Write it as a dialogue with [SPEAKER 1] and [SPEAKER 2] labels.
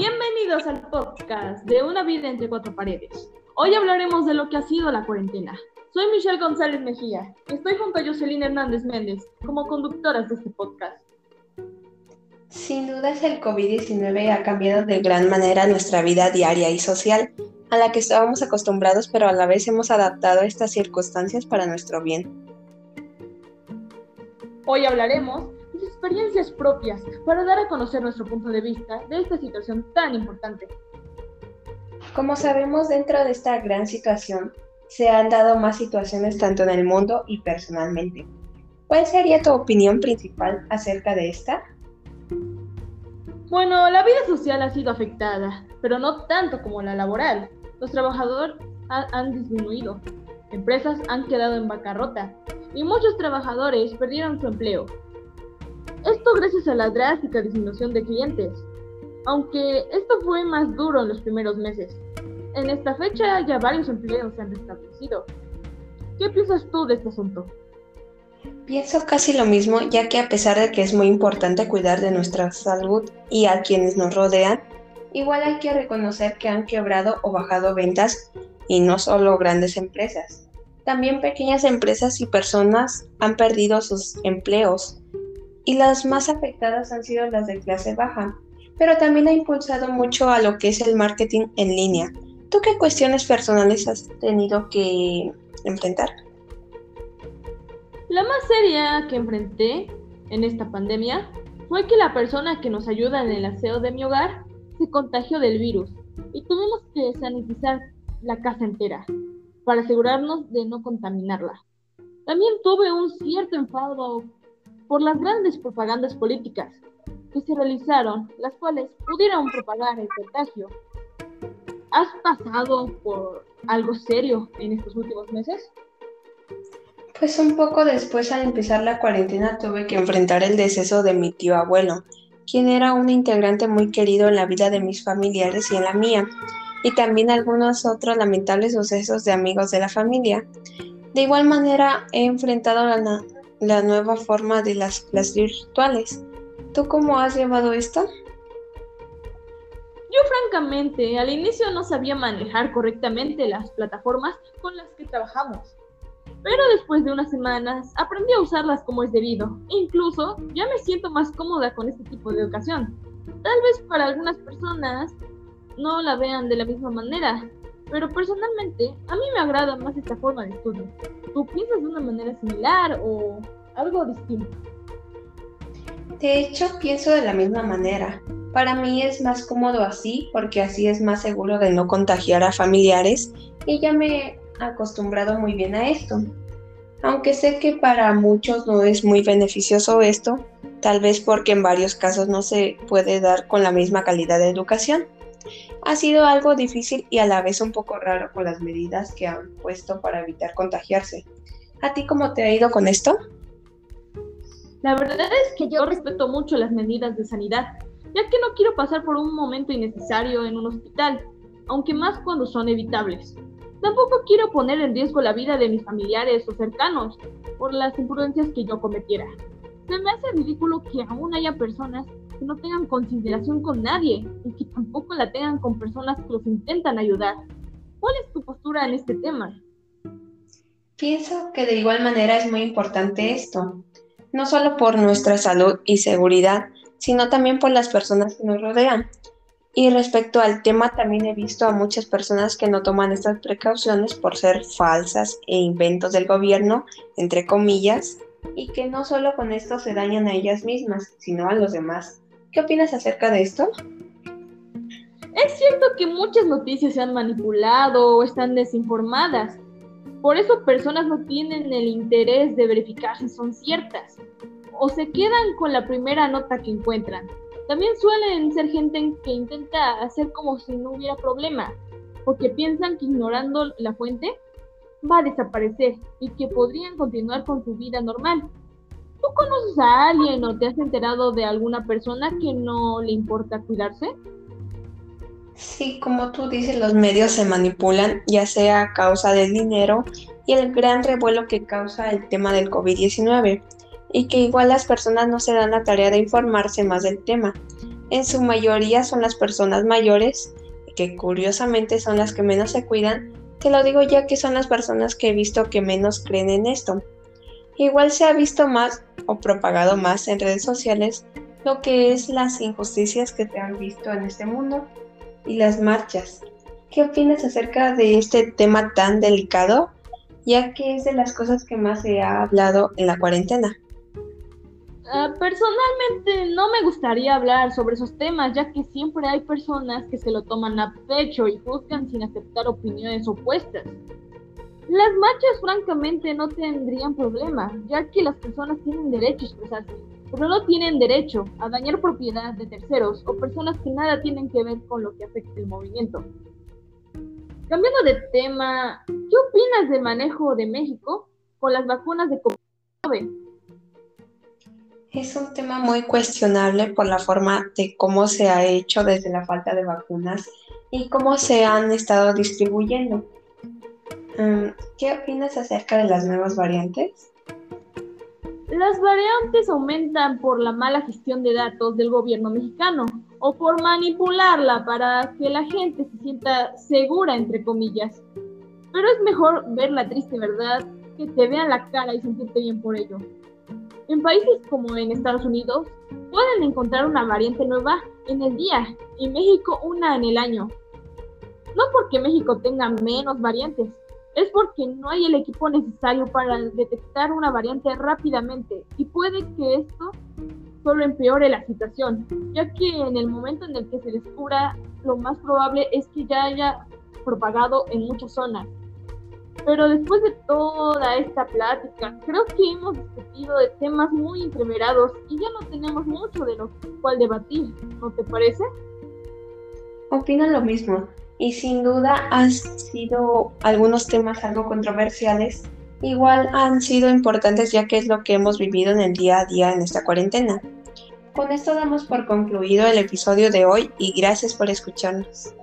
[SPEAKER 1] Bienvenidos al podcast de Una vida entre cuatro paredes. Hoy hablaremos de lo que ha sido la cuarentena. Soy Michelle González Mejía y estoy junto a Jocelyn Hernández Méndez como conductoras de este podcast.
[SPEAKER 2] Sin dudas el COVID-19 ha cambiado de gran manera nuestra vida diaria y social, a la que estábamos acostumbrados pero a la vez hemos adaptado estas circunstancias para nuestro bien.
[SPEAKER 1] Hoy hablaremos experiencias propias para dar a conocer nuestro punto de vista de esta situación tan importante.
[SPEAKER 2] Como sabemos, dentro de esta gran situación se han dado más situaciones tanto en el mundo y personalmente. ¿Cuál sería tu opinión principal acerca de esta?
[SPEAKER 1] Bueno, la vida social ha sido afectada, pero no tanto como la laboral. Los trabajadores han disminuido, empresas han quedado en bancarrota y muchos trabajadores perdieron su empleo. Esto gracias a la drástica disminución de clientes, aunque esto fue más duro en los primeros meses. En esta fecha ya varios empleos se han restablecido. ¿Qué piensas tú de este asunto?
[SPEAKER 2] Pienso casi lo mismo, ya que a pesar de que es muy importante cuidar de nuestra salud y a quienes nos rodean, igual hay que reconocer que han quebrado o bajado ventas y no solo grandes empresas. También pequeñas empresas y personas han perdido sus empleos y las más afectadas han sido las de clase baja, pero también ha impulsado mucho a lo que es el marketing en línea. ¿Tú qué cuestiones personales has tenido que enfrentar?
[SPEAKER 1] La más seria que enfrenté en esta pandemia fue que la persona que nos ayuda en el aseo de mi hogar se contagió del virus y tuvimos que sanitizar la casa entera para asegurarnos de no contaminarla. También tuve un cierto enfado por las grandes propagandas políticas que se realizaron, las cuales pudieron propagar el contagio. ¿Has pasado por algo serio en estos últimos meses?
[SPEAKER 2] Pues un poco después al empezar la cuarentena tuve que enfrentar el deceso de mi tío abuelo, quien era un integrante muy querido en la vida de mis familiares y en la mía y también algunos otros lamentables sucesos de amigos de la familia. De igual manera, he enfrentado la, la nueva forma de las clases virtuales. ¿Tú cómo has llevado esto?
[SPEAKER 1] Yo francamente al inicio no sabía manejar correctamente las plataformas con las que trabajamos, pero después de unas semanas aprendí a usarlas como es debido e incluso ya me siento más cómoda con este tipo de educación. Tal vez para algunas personas no la vean de la misma manera, pero personalmente a mí me agrada más esta forma de estudio. ¿Tú piensas de una manera similar o algo distinto?
[SPEAKER 2] De hecho, pienso de la misma manera. Para mí es más cómodo así porque así es más seguro de no contagiar a familiares y ya me he acostumbrado muy bien a esto. Aunque sé que para muchos no es muy beneficioso esto, tal vez porque en varios casos no se puede dar con la misma calidad de educación. Ha sido algo difícil y a la vez un poco raro con las medidas que han puesto para evitar contagiarse. ¿A ti cómo te ha ido con esto?
[SPEAKER 1] La verdad es que yo respeto mucho las medidas de sanidad, ya que no quiero pasar por un momento innecesario en un hospital, aunque más cuando son evitables. Tampoco quiero poner en riesgo la vida de mis familiares o cercanos por las imprudencias que yo cometiera. Se me hace ridículo que aún haya personas que no tengan consideración con nadie y que tampoco la tengan con personas que los intentan ayudar. ¿Cuál es tu postura en este tema?
[SPEAKER 2] Pienso que de igual manera es muy importante esto, no solo por nuestra salud y seguridad, sino también por las personas que nos rodean. Y respecto al tema, también he visto a muchas personas que no toman estas precauciones por ser falsas e inventos del gobierno, entre comillas, y que no solo con esto se dañan a ellas mismas, sino a los demás. ¿Qué opinas acerca de esto?
[SPEAKER 1] Es cierto que muchas noticias se han manipulado o están desinformadas. Por eso personas no tienen el interés de verificar si son ciertas o se quedan con la primera nota que encuentran. También suelen ser gente que intenta hacer como si no hubiera problema, porque piensan que ignorando la fuente va a desaparecer y que podrían continuar con su vida normal. ¿Tú conoces a alguien o te has enterado de alguna persona que no le importa cuidarse?
[SPEAKER 2] Sí, como tú dices, los medios se manipulan, ya sea a causa del dinero y el gran revuelo que causa el tema del COVID-19, y que igual las personas no se dan la tarea de informarse más del tema. En su mayoría son las personas mayores, que curiosamente son las que menos se cuidan. Te lo digo ya que son las personas que he visto que menos creen en esto. Igual se ha visto más o propagado más en redes sociales lo que es las injusticias que se han visto en este mundo y las marchas. ¿Qué opinas acerca de este tema tan delicado, ya que es de las cosas que más se ha hablado en la cuarentena?
[SPEAKER 1] Ah, personalmente no me gustaría hablar sobre esos temas, ya que siempre hay personas que se lo toman a pecho y juzgan sin aceptar opiniones opuestas. Las marchas francamente no tendrían problema, ya que las personas tienen derecho a expresarse, pero no tienen derecho a dañar propiedad de terceros o personas que nada tienen que ver con lo que afecta el movimiento. Cambiando de tema, ¿qué opinas del manejo de México con las vacunas de COVID?
[SPEAKER 2] Es un tema muy cuestionable por la forma de cómo se ha hecho desde la falta de vacunas y cómo se han estado distribuyendo. Mm, ¿Qué opinas acerca de las nuevas variantes?
[SPEAKER 1] Las variantes aumentan por la mala gestión de datos del gobierno mexicano o por manipularla para que la gente se sienta segura, entre comillas. Pero es mejor ver la triste verdad que te vean la cara y sentirte bien por ello. En países como en Estados Unidos, pueden encontrar una variante nueva en el día y México una en el año. No porque México tenga menos variantes, es porque no hay el equipo necesario para detectar una variante rápidamente y puede que esto solo empeore la situación, ya que en el momento en el que se descubra, lo más probable es que ya haya propagado en muchas zonas pero después de toda esta plática, creo que hemos discutido de temas muy entreverados y ya no tenemos mucho de lo cual debatir, ¿no te parece?
[SPEAKER 2] Opino lo mismo, y sin duda han sido algunos temas algo controversiales, igual han sido importantes ya que es lo que hemos vivido en el día a día en esta cuarentena. Con esto damos por concluido el episodio de hoy y gracias por escucharnos.